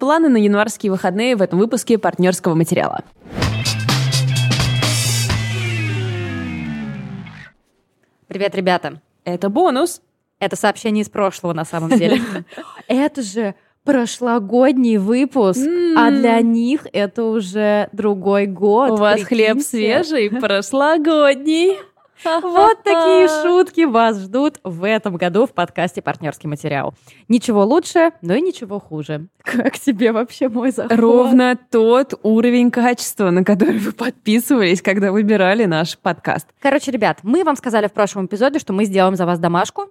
Планы на январские выходные в этом выпуске партнерского материала. Привет, ребята. Это бонус. Это сообщение из прошлого на самом деле. Это же прошлогодний выпуск, а для них это уже другой год. У вас хлеб свежий, прошлогодний. Вот такие шутки вас ждут в этом году в подкасте «Партнерский материал». Ничего лучше, но и ничего хуже. Как тебе вообще мой заход? Ровно тот уровень качества, на который вы подписывались, когда выбирали наш подкаст. Короче, ребят, мы вам сказали в прошлом эпизоде, что мы сделаем за вас домашку.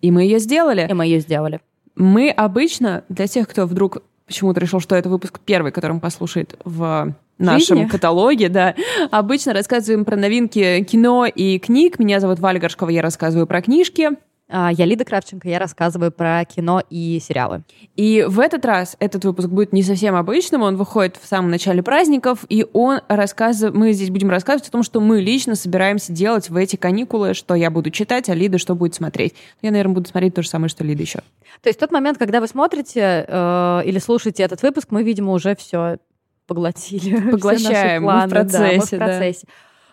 И мы ее сделали. И мы ее сделали. Мы обычно, для тех, кто вдруг почему-то решил, что это выпуск первый, который он послушает в нашем Жизни? каталоге, да. Обычно рассказываем про новинки кино и книг. Меня зовут Валя Горшкова, я рассказываю про книжки. А, Я Лида Кравченко, я рассказываю про кино и сериалы. И в этот раз этот выпуск будет не совсем обычным, он выходит в самом начале праздников, и он рассказывает, мы здесь будем рассказывать о том, что мы лично собираемся делать в эти каникулы, что я буду читать, а Лида что будет смотреть. Я, наверное, буду смотреть то же самое, что Лида еще. То есть тот момент, когда вы смотрите э, или слушаете этот выпуск, мы, видимо, уже все поглотили. все наши Поглощаем, мы в планы, да, мы в процессе, да. процессе.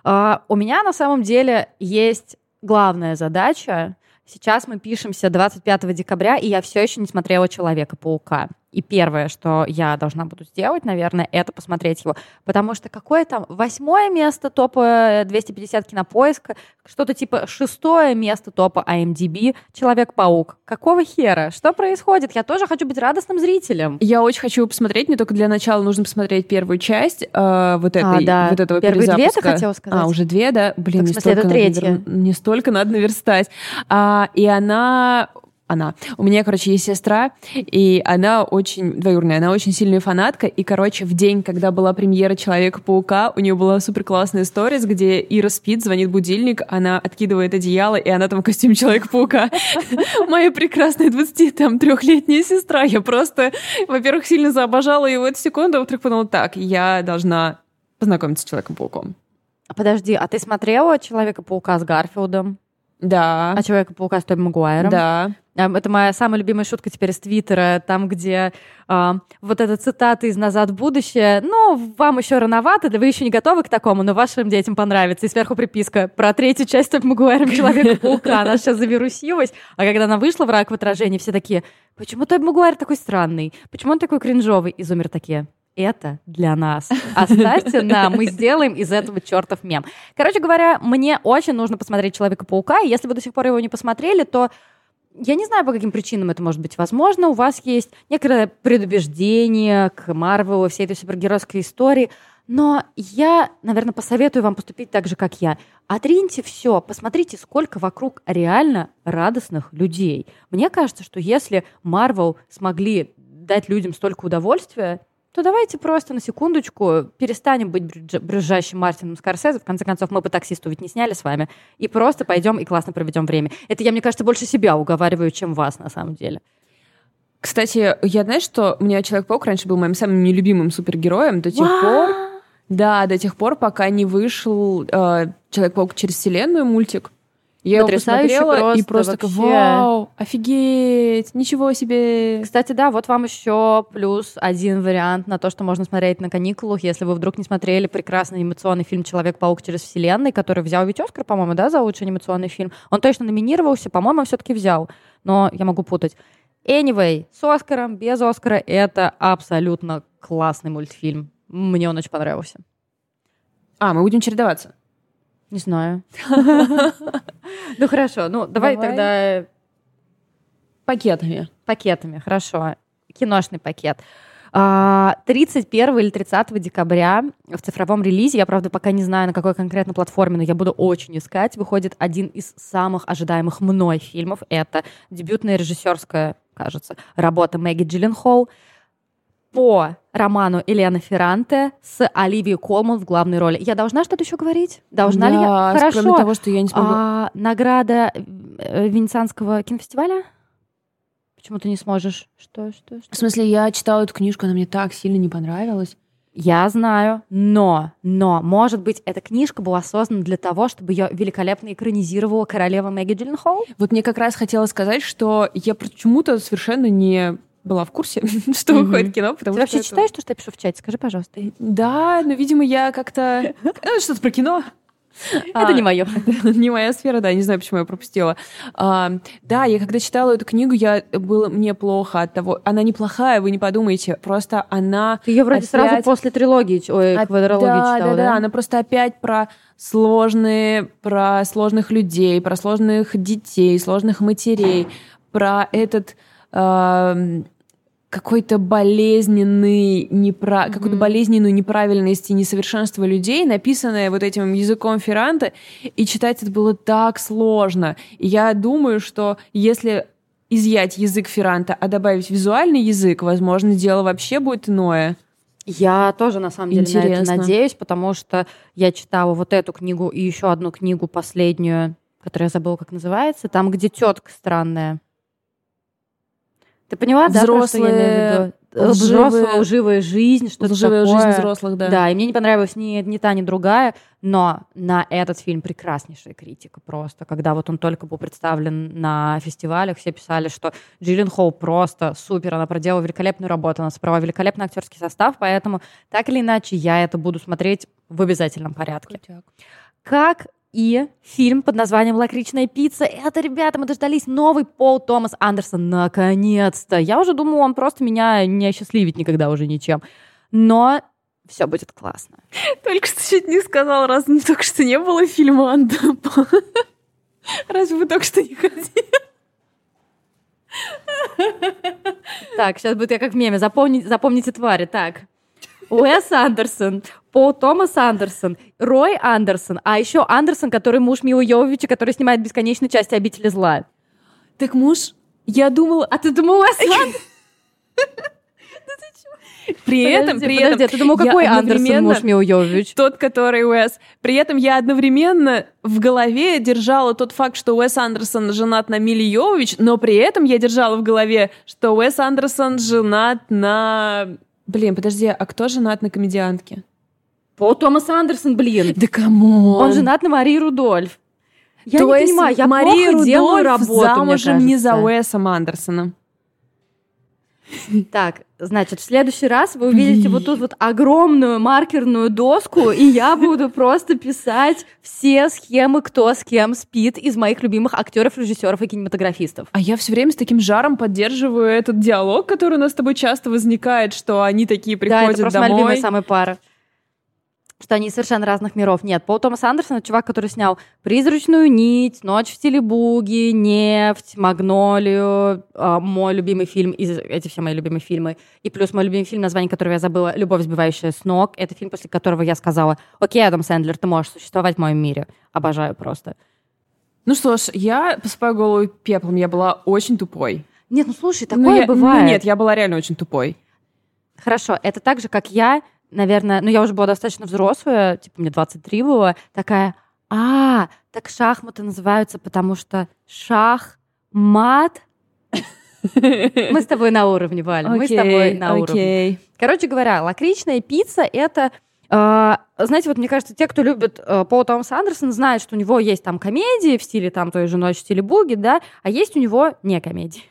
А, у меня на самом деле есть главная задача. Сейчас мы пишемся 25 декабря, и я все еще не смотрела Человека-паука. И первое, что я должна буду сделать, наверное, это посмотреть его. Потому что какое там восьмое место топа 250 кинопоиска, что-то типа шестое место топа IMDb Человек-паук. Какого хера? Что происходит? Я тоже хочу быть радостным зрителем. Я очень хочу его посмотреть, мне только для начала нужно посмотреть первую часть э, вот, этой, да. вот этого Первые две ты перезапуска. хотела сказать? А, уже две, да? Блин, Так, в не смысле, это столько, надо третья? навер- не столько надо наверстать. А, и она она. У меня, короче, есть сестра, и она очень двоюродная, она очень сильная фанатка. И, короче, в день, когда была премьера Человека-паука, у нее была супер классная история, где Ира спит, звонит будильник, она откидывает одеяло, и она там в костюме Человека-паука. Моя прекрасная 23-летняя сестра. Я просто, во-первых, сильно заобожала ее в эту секунду, а во-вторых, подумала, так, я должна познакомиться с Человеком-пауком. Подожди, а ты смотрела Человека-паука с Гарфилдом? Да. А Человека-паука с Тоби Магуайром? Да. Эм, Это моя самая любимая шутка теперь из Твиттера, там, где а, вот эта цитата из «Назад в будущее», ну, вам еще рановато, да вы еще не готовы к такому, но вашим детям понравится. И сверху приписка про третью часть Тоби Магуайром Человека-паука. Она сейчас завирусилась, а когда она вышла в рак в отражении, все такие, почему Тоби Магуайр такой странный? Почему он такой кринжовый? И Зумер такие, это для нас. Оставьте нам, мы сделаем из этого чертов мем. Короче говоря, мне очень нужно посмотреть Человека-паука, и если вы до сих пор его не посмотрели, то я не знаю, по каким причинам это может быть возможно. У вас есть некоторое предубеждение к Марвелу, всей этой супергеройской истории. Но я, наверное, посоветую вам поступить так же, как я. Отриньте все, посмотрите, сколько вокруг реально радостных людей. Мне кажется, что если Марвел смогли дать людям столько удовольствия, то давайте просто на секундочку перестанем быть брюзжащим Мартином Скорсезе. В конце концов, мы по таксисту ведь не сняли с вами. И просто пойдем и классно проведем время. Это я, мне кажется, больше себя уговариваю, чем вас на самом деле. Кстати, я знаешь, что у меня Человек-паук раньше был моим самым нелюбимым супергероем до тех пор, да, до тех пор, пока не вышел э, Человек-паук через вселенную мультик. Я его Потрясающе посмотрела и просто, просто такая, вообще. вау, офигеть, ничего себе. Кстати, да, вот вам еще плюс один вариант на то, что можно смотреть на каникулах, если вы вдруг не смотрели прекрасный анимационный фильм «Человек-паук через вселенной», который взял ведь Оскар, по-моему, да, за лучший анимационный фильм. Он точно номинировался, по-моему, все-таки взял, но я могу путать. Anyway, с Оскаром, без Оскара, это абсолютно классный мультфильм. Мне он очень понравился. А, мы будем чередоваться. Не знаю. Ну хорошо, ну давай тогда Пакетами. пакетами, хорошо. Киношный пакет. А, 31 или 30 декабря в цифровом релизе, я, правда, пока не знаю, на какой конкретно платформе, но я буду очень искать, выходит один из самых ожидаемых мной фильмов. Это дебютная режиссерская, кажется, работа Мэгги Джилленхол по роману Елены Ферранте с Оливией Колман в главной роли. Я должна что-то еще говорить? Должна ли я? Да, Хорошо. Кроме того, что я не смогу. А, награда э, Венецианского кинофестиваля? Почему ты не сможешь? Что, что, что? В смысле, я читала эту книжку, она мне так сильно не понравилась. Я знаю, но, но, может быть, эта книжка была создана для того, чтобы ее великолепно экранизировала королева Мэгги Джилленхол? Вот мне как раз хотела сказать, что я почему-то совершенно не была в курсе, что Мгм. выходит кино, потому Ты что... вообще это- читаешь то, что я пишу в чате? Скажи, пожалуйста. Да, но, видимо, я как-то... Ну, что-то про кино. Это А, не мое. не моя сфера, да, не знаю, почему я пропустила. А, да, я когда читала эту книгу, я было мне плохо от того. Она неплохая, вы не подумайте. Просто она Ты ее вроде сразу после трилогии, ой, квадрологии да, читала, да, да, она просто опять про сложные, про сложных людей, про сложных детей, сложных матерей, про этот какой-то болезненный, непра... какую-то Мгм. болезненную неправильность и несовершенство людей, написанное вот этим языком Ферранта, и читать это было так сложно. И я думаю, что если изъять язык Ферранта, а добавить визуальный язык, возможно, дело вообще будет иное. Я тоже, на самом деле, на это Интересно. надеюсь, потому что я читала вот эту книгу и еще одну книгу последнюю, которую я забыла, как называется, там, где тетка странная. Ты поняла, да, про что я имею в виду? Взрослые- Взрослая, лживая жизнь, что-то Лживая такое. жизнь взрослых, да. Да, и мне не понравилась ни, ни та, ни другая, но на этот фильм прекраснейшая критика просто. Когда вот он только был представлен на фестивалях, все писали, что Джиллин Холл просто супер, она проделала великолепную работу, она собрала великолепный актерский состав, поэтому так или иначе я это буду смотреть в обязательном порядке. Как и фильм под названием «Лакричная пицца». Это, ребята, мы дождались новый Пол Томас Андерсон. Наконец-то. Я уже думала, он просто меня не осчастливит никогда уже ничем. Но все будет классно. Только что чуть не сказал, раз только что не было фильма Андапа. Разве вы только что не ходили? Так, сейчас будет я как в меме. Запомни- запомните твари. Так. Уэс Андерсон, Пол Томас Андерсон, Рой Андерсон, а еще Андерсон, который муж Милы Йововича, который снимает бесконечные части «Обители зла». Так муж, я думала... А ты думал, Андерсон? При этом, Подожди, при подожди, этом... ты думал, какой Андерсон муж Милы Йовович? Тот, который Уэс. При этом я одновременно в голове держала тот факт, что Уэс Андерсон женат на Миле Йовович, но при этом я держала в голове, что Уэс Андерсон женат на... Блин, подожди, а кто женат на комедиантке? Пол Томас Андерсон, блин. Да камон! Он женат на Марии Рудольф. Я То не есть понимаю, я Мария плохо делаю Рудольф работу, мне замужем не за. Уэсом Андерсоном. Так, значит, в следующий раз вы увидите вот тут вот огромную маркерную доску, и я буду просто писать все схемы, кто с кем спит из моих любимых актеров, режиссеров и кинематографистов. А я все время с таким жаром поддерживаю этот диалог, который у нас с тобой часто возникает, что они такие да, приходят это просто моя домой. любимая самая пара. Что они совершенно разных миров. Нет, Пол Томас Андерсон — это чувак, который снял «Призрачную нить», «Ночь в стиле буги», «Нефть», «Магнолию», а, мой любимый фильм, из, эти все мои любимые фильмы. И плюс мой любимый фильм, название которого я забыла, «Любовь, сбивающая с ног». Это фильм, после которого я сказала, окей, Адам Сэндлер, ты можешь существовать в моем мире. Обожаю просто. Ну что ж, я посыпаю голову пеплом, я была очень тупой. Нет, ну слушай, Ну, такое я- бывает. Ну нет, я была реально очень тупой. Хорошо, это так же, как я, наверное, ну я уже была достаточно взрослая, типа мне 23 было, такая, а, так шахматы называются, потому что шах-мат. Мы с тобой на уровне, Валя, мы с тобой на уровне. Короче говоря, лакричная пицца — это... э, знаете, вот мне кажется, те, кто любит э, Пола Томаса Андерсона, знают, что у него есть там комедии в стиле там той же «Ночь в стиле буги», да, а есть у него не комедии.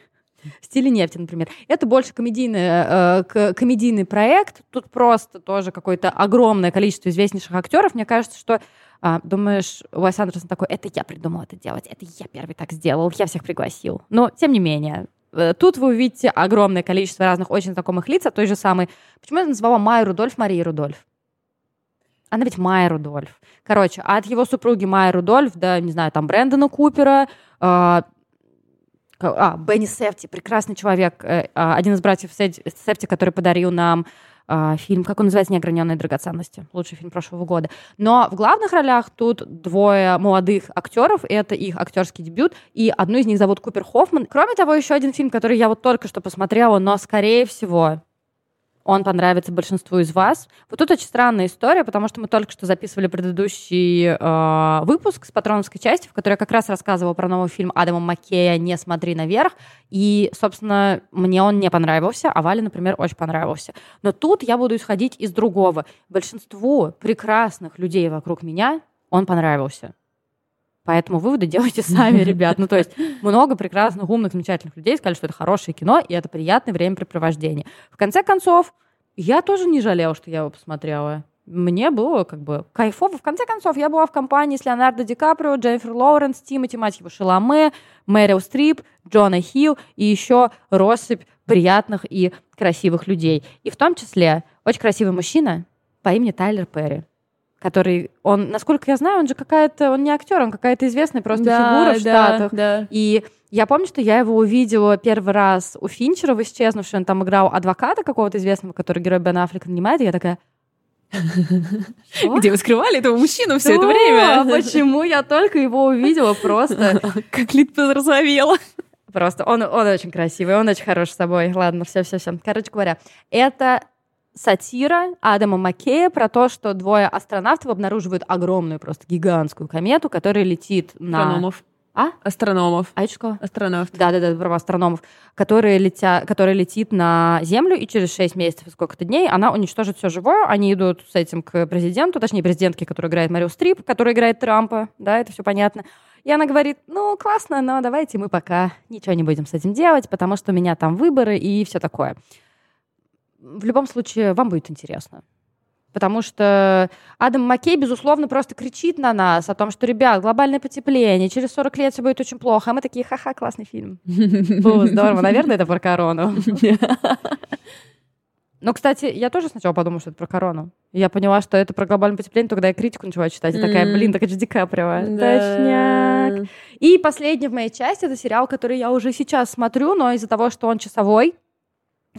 В стиле нефти, например. Это больше комедийный, э, комедийный проект. Тут просто тоже какое-то огромное количество известнейших актеров. Мне кажется, что а, думаешь, Уэс Андерсон такой, это я придумал это делать, это я первый так сделал, я всех пригласил. Но, тем не менее, э, тут вы увидите огромное количество разных очень знакомых лиц, от той же самой... Почему я назвала Майю Рудольф Марией Рудольф? Она ведь Майя Рудольф. Короче, от его супруги Майя Рудольф до, не знаю, там, Брэндона Купера, а, ка- а, Бенни Сефти, прекрасный человек, э, а, один из братьев Сефти, который подарил нам а, фильм, как он называется, «Неограненные драгоценности», лучший фильм прошлого года. Но в главных ролях тут двое молодых актеров, это их актерский дебют, и одну из них зовут Купер Хоффман. Кроме того, еще один фильм, который я вот только что посмотрела, но, скорее всего, он понравится большинству из вас. Вот тут очень странная история, потому что мы только что записывали предыдущий э, выпуск с патроновской части, в которой я как раз рассказывала про новый фильм Адама Маккея «Не смотри наверх». И, собственно, мне он не понравился, а Вале, например, очень понравился. Но тут я буду исходить из другого. Большинству прекрасных людей вокруг меня он понравился. Поэтому выводы делайте сами, ребят. Ну, то есть много прекрасных, умных, замечательных людей сказали, что это хорошее кино, и это приятное времяпрепровождение. В конце концов, я тоже не жалела, что я его посмотрела. Мне было как бы кайфово. В конце концов, я была в компании с Леонардо Ди Каприо, Дженнифер Лоуренс, Тимати, мать его, Шаломе, Мэрил Стрип, Джона Хилл и еще россыпь приятных и красивых людей. И в том числе очень красивый мужчина по имени Тайлер Перри который, он, насколько я знаю, он же какая-то, он не актер, он какая-то известная просто да, фигура в да, Штатах. Да. И я помню, что я его увидела первый раз у Финчера в «Исчезнувшем», он там играл адвоката какого-то известного, который герой Бен Аффлека нанимает, и я такая, где вы скрывали этого мужчину все это время? Почему я только его увидела просто? Как лид порозовела. Просто он, он очень красивый, он очень хорош с собой. Ладно, все-все-все. Короче говоря, это сатира Адама Маккея про то, что двое астронавтов обнаруживают огромную, просто гигантскую комету, которая летит на... Астрономов. А? Астрономов. А это что? Астронавт. Да-да-да, про астрономов, которые летя... которая летит на Землю, и через 6 месяцев сколько-то дней она уничтожит все живое. Они идут с этим к президенту, точнее, президентке, которая играет Марио Стрип, которая играет Трампа, да, это все понятно. И она говорит, ну, классно, но давайте мы пока ничего не будем с этим делать, потому что у меня там выборы и все такое в любом случае вам будет интересно. Потому что Адам Маккей, безусловно, просто кричит на нас о том, что, ребят, глобальное потепление, через 40 лет все будет очень плохо. А мы такие, ха-ха, классный фильм. Было здорово. Наверное, это про корону. Но, кстати, я тоже сначала подумала, что это про корону. Я поняла, что это про глобальное потепление, когда я критику начала читать. И такая, блин, так это же Ди Каприо. Точняк. И последний в моей части — это сериал, который я уже сейчас смотрю, но из-за того, что он часовой,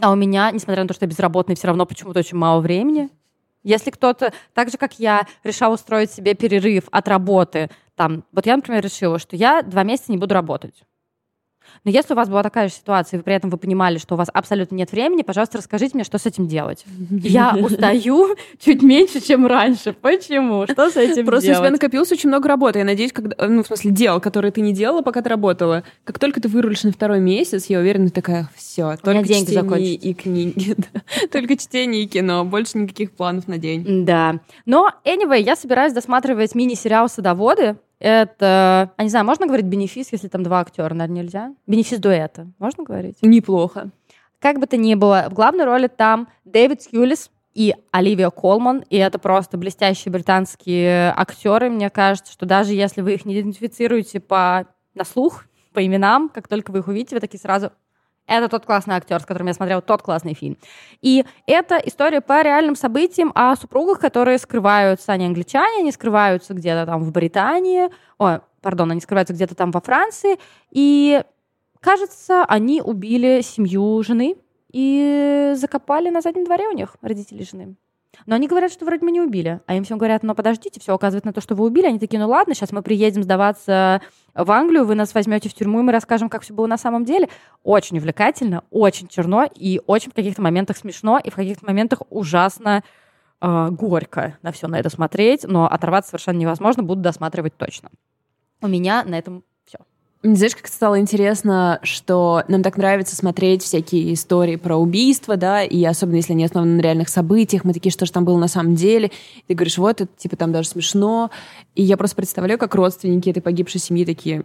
а у меня, несмотря на то, что я безработный, все равно почему-то очень мало времени. Если кто-то, так же, как я, решал устроить себе перерыв от работы, там, вот я, например, решила, что я два месяца не буду работать. Но если у вас была такая же ситуация, и при этом вы понимали, что у вас абсолютно нет времени, пожалуйста, расскажите мне, что с этим делать. Я устаю чуть меньше, чем раньше. Почему? Что с этим Просто делать? у тебя накопилось очень много работы. Я надеюсь, когда, ну, в смысле, дел, которые ты не делала, пока ты работала. Как только ты вырулишь на второй месяц, я уверена, ты такая, все, только деньги чтение и книги. Только чтение и кино, больше никаких планов на день. Да. Но, anyway, я собираюсь досматривать мини-сериал «Садоводы», это, а не знаю, можно говорить бенефис, если там два актера, наверное, нельзя? Бенефис дуэта, можно говорить? Неплохо. Как бы то ни было, в главной роли там Дэвид Хьюлис и Оливия Колман, и это просто блестящие британские актеры. Мне кажется, что даже если вы их не идентифицируете по на слух, по именам, как только вы их увидите, вы такие сразу это тот классный актер, с которым я смотрела тот классный фильм. И это история по реальным событиям о супругах, которые скрываются, они англичане, они скрываются где-то там в Британии, о, пардон, они скрываются где-то там во Франции, и, кажется, они убили семью жены и закопали на заднем дворе у них родители жены. Но они говорят, что вроде мы не убили. А им всем говорят, ну подождите, все указывает на то, что вы убили. Они такие, ну ладно, сейчас мы приедем сдаваться в Англию, вы нас возьмете в тюрьму, и мы расскажем, как все было на самом деле. Очень увлекательно, очень черно и очень в каких-то моментах смешно, и в каких-то моментах ужасно э, горько на все на это смотреть, но оторваться совершенно невозможно, буду досматривать точно. У меня на этом знаешь, как стало интересно, что нам так нравится смотреть всякие истории про убийства, да, и особенно если они основаны на реальных событиях, мы такие, что же там было на самом деле. Ты говоришь, вот, это типа там даже смешно. И я просто представляю, как родственники этой погибшей семьи такие...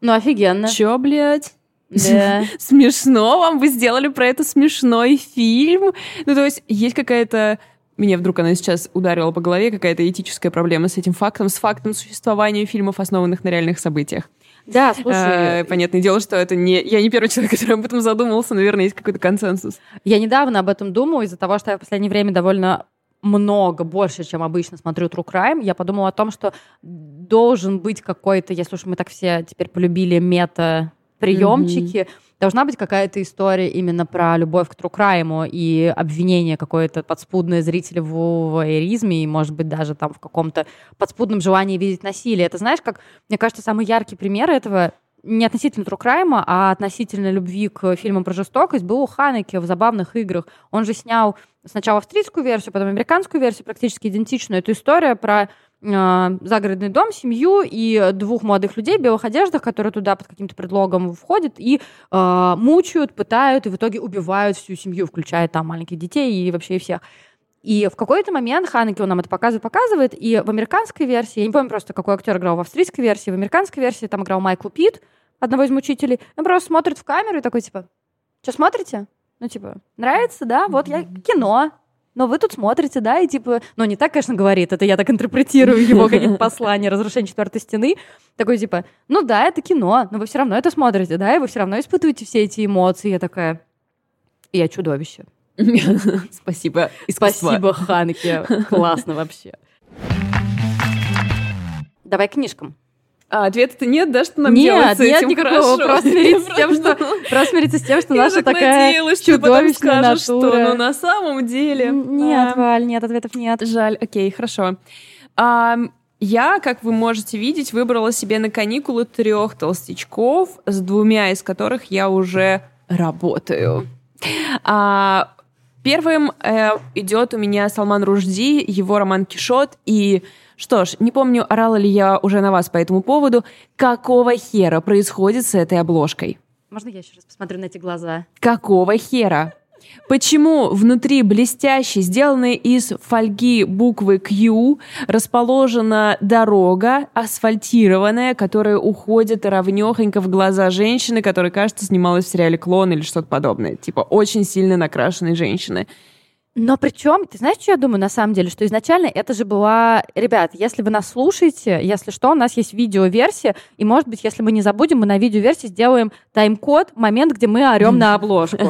Ну, офигенно. Чё, блядь? Да. Смешно вам? Вы сделали про это смешной фильм? Ну, то есть есть какая-то меня вдруг она сейчас ударила по голове, какая-то этическая проблема с этим фактом, с фактом существования фильмов, основанных на реальных событиях. Да, слушай. Э, понятное дело, что это не... Я не первый человек, который об этом задумался. Наверное, есть какой-то консенсус. Я недавно об этом думаю из-за того, что я в последнее время довольно много, больше, чем обычно смотрю True Crime, я подумала о том, что должен быть какой-то, если уж мы так все теперь полюбили мета-приемчики, mm-hmm должна быть какая-то история именно про любовь к трукрайму и обвинение какое-то подспудное зрителя в воеризме и, может быть, даже там в каком-то подспудном желании видеть насилие. Это, знаешь, как, мне кажется, самый яркий пример этого не относительно Трукрайма, а относительно любви к фильмам про жестокость был у Ханеке в «Забавных играх». Он же снял сначала австрийскую версию, потом американскую версию, практически идентичную. Это история про загородный дом, семью и двух молодых людей в белых одеждах, которые туда под каким-то предлогом входят и э, мучают, пытают и в итоге убивают всю семью, включая там маленьких детей и вообще всех. И в какой-то момент Ханеке он нам это показывает, показывает, и в американской версии, я не помню просто, какой актер играл в австрийской версии, в американской версии там играл Майкл Пит, одного из мучителей, он просто смотрит в камеру и такой, типа, что смотрите? Ну, типа, нравится, да? Вот я кино, но вы тут смотрите, да, и типа, ну, не так, конечно, говорит, это я так интерпретирую его какие-то послания, разрушение четвертой стены, такой типа, ну да, это кино, но вы все равно это смотрите, да, и вы все равно испытываете все эти эмоции. Я такая, я чудовище. Спасибо. Спасибо, Ханке. Классно вообще. Давай книжкам. А ответа-то нет, да, что нам нет, делать с нет этим никакого. хорошо? Просто смириться с тем, что, просто смириться с тем, что Я наша так такая надеялась, чудовищная скажешь, натура. что, ну, на самом деле... Нет, а, Валь, нет, ответов нет. Жаль, окей, хорошо. Я, как вы можете видеть, выбрала себе на каникулы трех толстячков, с двумя из которых я уже работаю. А, первым э, идет у меня Салман Ружди, его роман «Кишот», и что ж, не помню, орала ли я уже на вас по этому поводу, какого хера происходит с этой обложкой? Можно я еще раз посмотрю на эти глаза? Какого хера? Почему внутри блестящей, сделанной из фольги буквы Q, расположена дорога асфальтированная, которая уходит ровнёхонько в глаза женщины, которая, кажется, снималась в сериале «Клон» или что-то подобное. Типа очень сильно накрашенной женщины. Но причем, ты знаешь, что я думаю на самом деле? Что изначально это же была... Ребят, если вы нас слушаете, если что, у нас есть видеоверсия, и, может быть, если мы не забудем, мы на видеоверсии сделаем тайм-код, момент, где мы орем на обложку.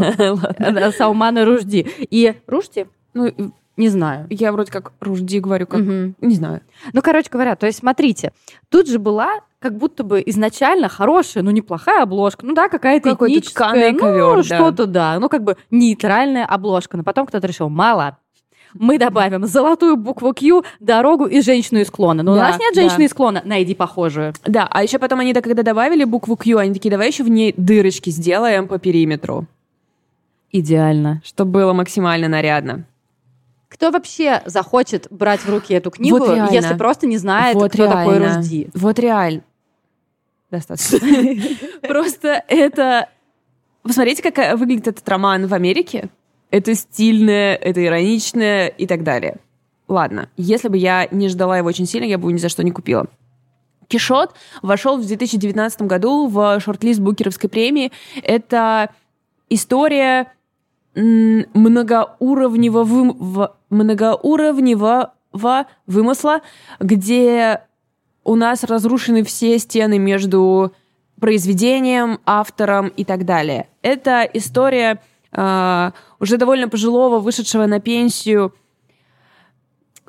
Э, Салмана Ружди. И Ружди? Ну, Не знаю. я вроде как Ружди говорю, как... Не знаю. Ну, короче говоря, то есть смотрите, тут же была как будто бы изначально хорошая, ну, неплохая обложка. Ну да, какая-то Какой-то этническая. ну, ковер, да. что-то, да. Ну, как бы нейтральная обложка. Но потом кто-то решил, мало. Мы добавим золотую букву Q, дорогу и женщину из клона. Но у Да, нас нет да. женщины из клона. Найди похожую. Да, а еще потом они, когда добавили букву Q, они такие, давай еще в ней дырочки сделаем по периметру, Идеально. чтобы было максимально нарядно. Кто вообще захочет брать в руки эту книгу, Вот реально. если просто не знает, вот кто такой реально. Ружди? Вот реально. Достаточно. Просто это... Посмотрите, как выглядит этот роман в Америке. Это стильное, это ироничное и так далее. Ладно, если бы я не ждала его очень сильно, я бы его ни за что не купила. Кишот вошел в 2019 году в шорт-лист Букеровской премии. Это история многоуровневого, многоуровневого вымысла, где у нас разрушены все стены между произведением, автором и так далее. Это история а, уже довольно пожилого, вышедшего на пенсию,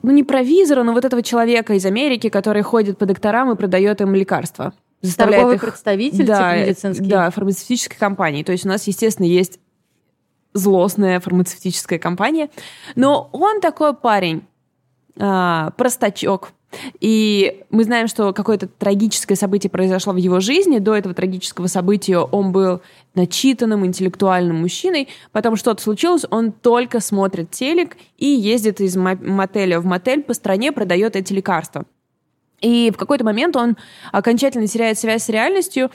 ну не провизора, но вот этого человека из Америки, который ходит по докторам и продает им лекарства. Заставляет Торговый их представитель да, типа медицинский. Да, фармацевтической компании. То есть у нас, естественно, есть злостная фармацевтическая компания. Но он такой парень, а, простачок. И мы знаем, что какое-то трагическое событие произошло в его жизни. До этого трагического события он был начитанным, интеллектуальным мужчиной. Потом что-то случилось, он только смотрит телек и ездит из мо- мотеля в мотель по стране, продает эти лекарства. И в какой-то момент он окончательно теряет связь с реальностью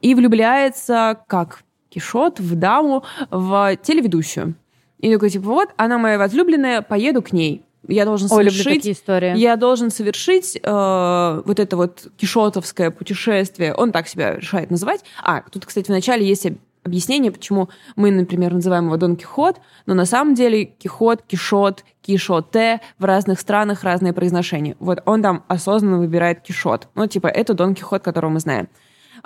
и влюбляется, как Кишот, в даму, в телеведущую. И такой, типа, вот, она моя возлюбленная, поеду к ней. Я должен Ой, совершить... истории. Я должен совершить э, вот это вот кишотовское путешествие. Он так себя решает называть. А, тут, кстати, в начале есть об- объяснение, почему мы, например, называем его Дон Кихот, но на самом деле Кихот, Кишот, Кишоте в разных странах разное произношение. Вот он там осознанно выбирает Кишот. Ну, типа, это Дон Кихот, которого мы знаем.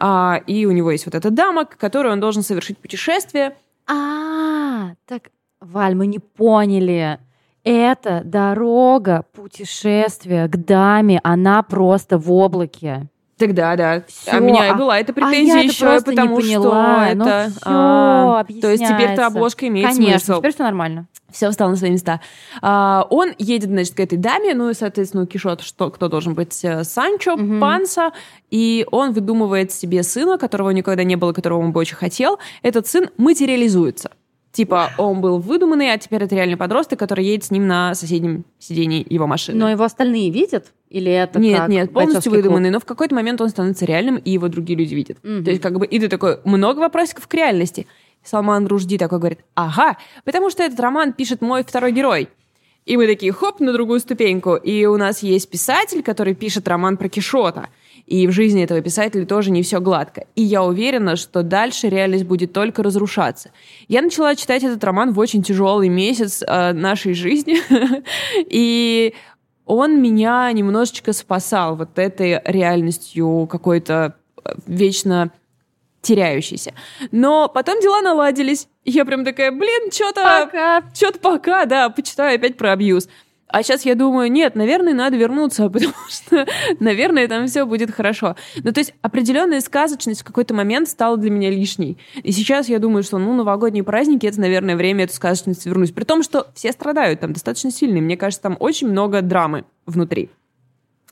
А, и у него есть вот эта дама, к которой он должен совершить путешествие. А, так, Валь, мы не поняли. Это дорога путешествия к даме, она просто в облаке. Тогда, да. Всё, а у меня и а- была эта а претензия я-то еще, просто не потому поняла. что Ну это... всё, а, то есть теперь-то обложка имеет Конечно, смысл. теперь все нормально. Все встало на свои места. А, он едет, значит, к этой даме, ну и, соответственно, у Кишот, что, кто должен быть? Э, Санчо, Мгм. Панса, и он выдумывает себе сына, которого никогда не было, которого он бы очень хотел. Этот сын материализуется. Типа, он был выдуманный, а теперь это реальный подросток, который едет с ним на соседнем сидении его машины. Но его остальные видят? Или это Нет, как нет, полностью бойцовский клуб? выдуманный, но в какой-то момент он становится реальным, и его другие люди видят. Мгм. То есть, как бы, и ты такой, много вопросиков к реальности. Салман Ружди такой говорит, ага, потому что этот роман пишет мой второй герой. И мы такие, хоп, на другую ступеньку. И у нас есть писатель, который пишет роман про Кишота. И в жизни этого писателя тоже не все гладко. И я уверена, что дальше реальность будет только разрушаться. Я начала читать этот роман в очень тяжелый месяц э, нашей жизни. И он меня немножечко спасал вот этой реальностью какой-то э, вечно теряющейся. Но потом дела наладились. Я прям такая, блин, что-то... Пока. Что-то пока, да, почитаю опять про абьюз. А сейчас я думаю, нет, наверное, надо вернуться, потому что, наверное, там все будет хорошо. Ну, то есть определенная сказочность в какой-то момент стала для меня лишней. И сейчас я думаю, что, ну, новогодние праздники, это, наверное, время эту сказочность вернуть. При том, что все страдают там достаточно сильно. Мне кажется, там очень много драмы внутри.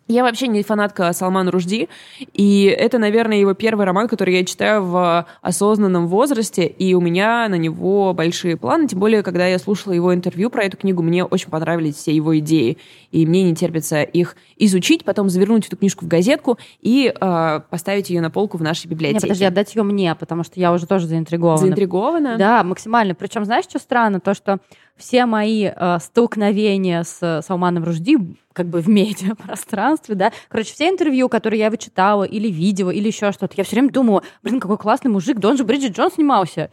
Я вообще не фанатка Салмана Ружди, и это, наверное, его первый роман, который я читаю в осознанном возрасте, и у меня на него большие планы, тем более, когда я слушала его интервью про эту книгу, мне очень понравились все его идеи, и мне не терпится их изучить, потом завернуть эту книжку в газетку и э, поставить ее на полку в нашей библиотеке. Нет, подожди, отдать ее мне, потому что я уже тоже заинтригована. Заинтригована? Да, максимально. Причем, знаешь, что странно? То, что все мои э, столкновения с Салманом Ружди как бы в медиапространстве, да. Короче, все интервью, которые я вычитала или видела, или еще что-то, я все время думала, блин, какой классный мужик, да он же Бриджит Джон снимался.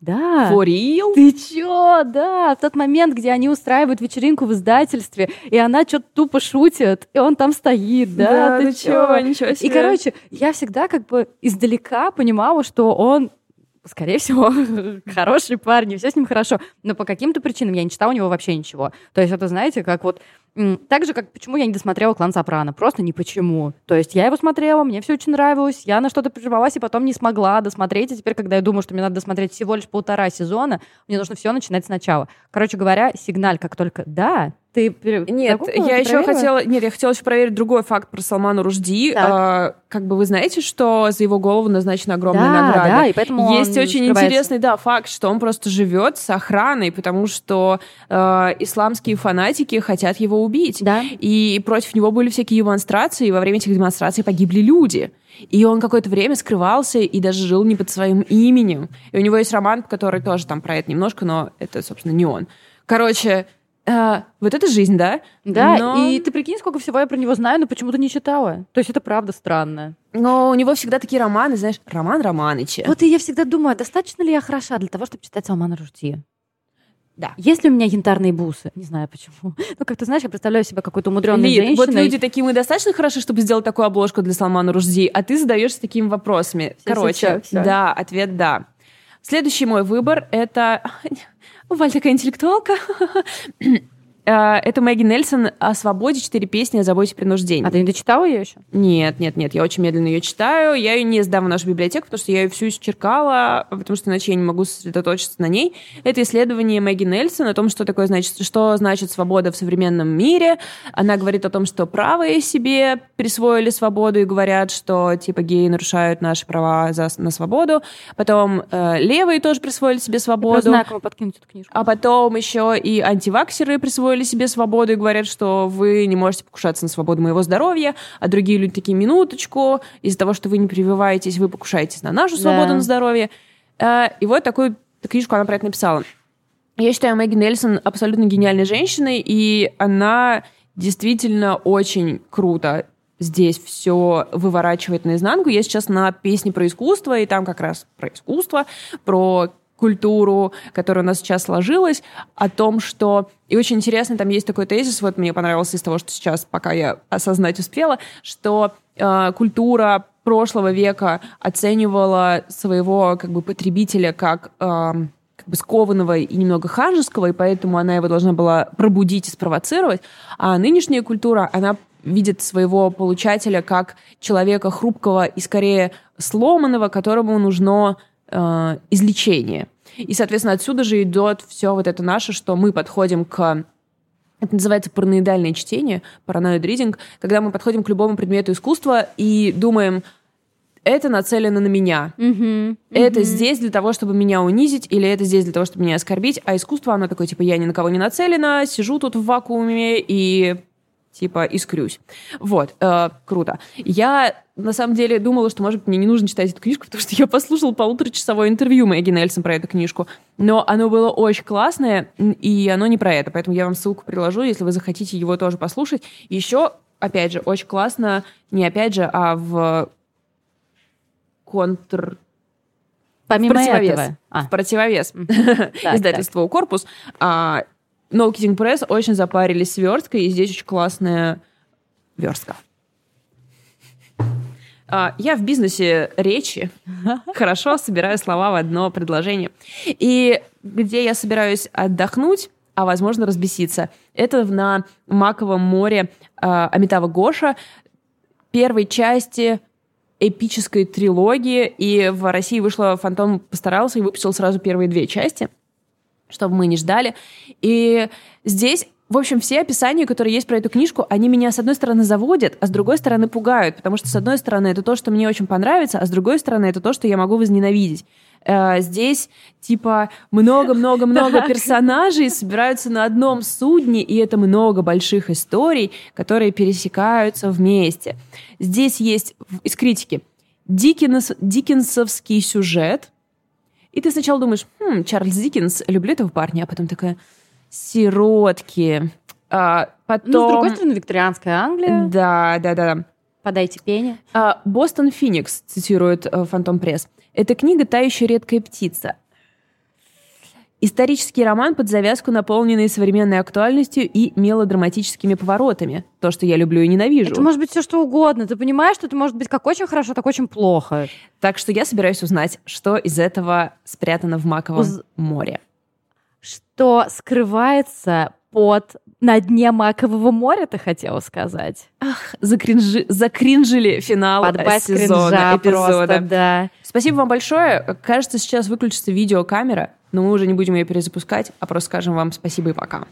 Да. For real? Ты чё? Да, в тот момент, где они устраивают вечеринку в издательстве, и она что-то тупо шутит, и он там стоит, да, да ты ну чё? Ничего себе. И, короче, я всегда как бы издалека понимала, что он скорее всего, хороший парень, все с ним хорошо. Но по каким-то причинам я не читала у него вообще ничего. То есть это, знаете, как вот... Так же, как почему я не досмотрела «Клан Сопрано». Просто не почему. То есть я его смотрела, мне все очень нравилось, я на что-то приживалась и потом не смогла досмотреть. И теперь, когда я думаю, что мне надо досмотреть всего лишь полтора сезона, мне нужно все начинать сначала. Короче говоря, сигналь, как только «да», ты Нет, загуглила, я ты еще проверила? хотела... Нет, я хотела еще проверить другой факт про Салмана Ружди. А, как бы вы знаете, что за его голову назначена огромная Да, награда? да, и поэтому Есть очень скрывается. интересный, да, факт, что он просто живет с охраной, потому что э, исламские фанатики хотят его убить. Да. И против него были всякие демонстрации, и во время этих демонстраций погибли люди. И он какое-то время скрывался и даже жил не под своим именем. И у него есть роман, который тоже там про это немножко, но это, собственно, не он. Короче, э, вот это жизнь, да? Да, Но- и ты прикинь, сколько всего я про него знаю, но почему-то не читала. То есть это правда странно. Но у него всегда такие романы, знаешь, Роман Романыча. Вот и я всегда думаю, достаточно ли я хороша для того, чтобы читать Салмана Ружди? Да. Есть ли у меня янтарные бусы? Не знаю почему. Ну, как ты знаешь, я представляю себя какой-то умудренной Лид, женщиной. вот люди такие, мы достаточно хороши, чтобы сделать такую обложку для Салмана Ружди, а ты задаешься такими вопросами. Всё, Короче, всё, всё. да, ответ да. Следующий мой выбор — это... Валь такая интеллектуалка. Э, Это Мэгги Нельсон о свободе, четыре песни о заботе и принуждении. А ты не дочитала ее еще? Нет, нет, нет, я очень медленно ее читаю. Я ее не сдам в нашу библиотеку, потому что я ее всю исчеркала, потому что иначе я не могу сосредоточиться на ней. Это исследование Мэгги Нельсон о том, что такое значит, что значит свобода в современном мире. Она говорит о том, что правые себе присвоили свободу и говорят, что типа геи нарушают наши права за, на свободу. Потом э, левые тоже присвоили себе свободу. Просто знаю, кому подкинуть эту книжку. А потом еще и антиваксеры присвоили себе свободу и говорят, что вы не можете покушаться на свободу моего здоровья, а другие люди такие, минуточку, из-за того, что вы не прививаетесь, вы покушаетесь на нашу свободу Да. на здоровье. Э, И вот такую книжку она про это написала. Я считаю Мэгги Нельсон абсолютно гениальной женщиной, и она действительно очень круто здесь все выворачивает наизнанку. Я сейчас на песне про искусство, и там как раз про искусство, про культуру, которая у нас сейчас сложилась, о том, что... И очень интересно, там есть такой тезис, вот мне понравился из того, что сейчас, пока я осознать успела, что э, культура прошлого века оценивала своего как бы потребителя как эм, как бы скованного и немного ханжеского, и поэтому она его должна была пробудить и спровоцировать. А нынешняя культура, она видит своего получателя как человека хрупкого и скорее сломанного, которому нужно э, излечение. И, соответственно, отсюда же идет все вот это наше, что мы подходим к это называется параноидальное чтение, параноид ридинг, когда мы подходим к любому предмету искусства и думаем, это нацелено на меня. Мгм. Это Мгм. здесь для того, чтобы меня унизить, или это здесь для того, чтобы меня оскорбить. А искусство, оно такое, типа, я ни на кого не нацелена, сижу тут в вакууме и типа искрюсь. Вот, э, круто. Я на самом деле думала, что, может быть, мне не нужно читать эту книжку, потому что я послушала полуторачасовое интервью Мэгги Нельсон про эту книжку. Но оно было очень классное, и оно не про это. Поэтому я вам ссылку приложу, если вы захотите его тоже послушать. Еще, опять же, очень классно, не опять же, а в контр... Помимо в противовес. этого. А. В противовес. Так, Издательство «Корпус». А, No Kidding Press очень запарились с версткой, и здесь очень классная верстка. А, Я в бизнесе речи хорошо собираю слова в одно предложение. И где я собираюсь отдохнуть, а возможно разбеситься, это на Маковом море а, Амитава Гоша, первой части эпической трилогии, и в России вышла «Фантом постарался» и выпустил сразу первые две части, чтобы мы не ждали. И здесь в общем, все описания, которые есть про эту книжку, они меня, с одной стороны, заводят, а с другой стороны, пугают. Потому что, с одной стороны, это то, что мне очень понравится, а с другой стороны, это то, что я могу возненавидеть. Э, Здесь, типа, много-много-много персонажей собираются на одном судне, и это много больших историй, которые пересекаются вместе. Здесь есть из критики Диккенс, диккенсовский сюжет, и ты сначала думаешь, хм, Чарльз Диккенс, люблю этого парня, а потом такая, сиротки. А, потом... Ну, с другой стороны, викторианская Англия. Да, да, да. Подайте пение. А, Бостон Феникс, цитирует э, Фантом Пресс. Это книга «Та еще редкая птица». Исторический роман под завязку, наполненный современной актуальностью и мелодраматическими поворотами. То, что я люблю и ненавижу. Это может быть все что угодно. Ты понимаешь, что это может быть как очень хорошо, так очень плохо. Так что я собираюсь узнать, что из этого спрятано в Маковом Уз- море. Что скрывается под на дне макового моря, ты хотела сказать? Закринжи... Закринжили финал Подбать сезона, эпизода. просто, да. Спасибо вам большое. Кажется, сейчас выключится видеокамера, но мы уже не будем ее перезапускать, а просто скажем вам спасибо и пока.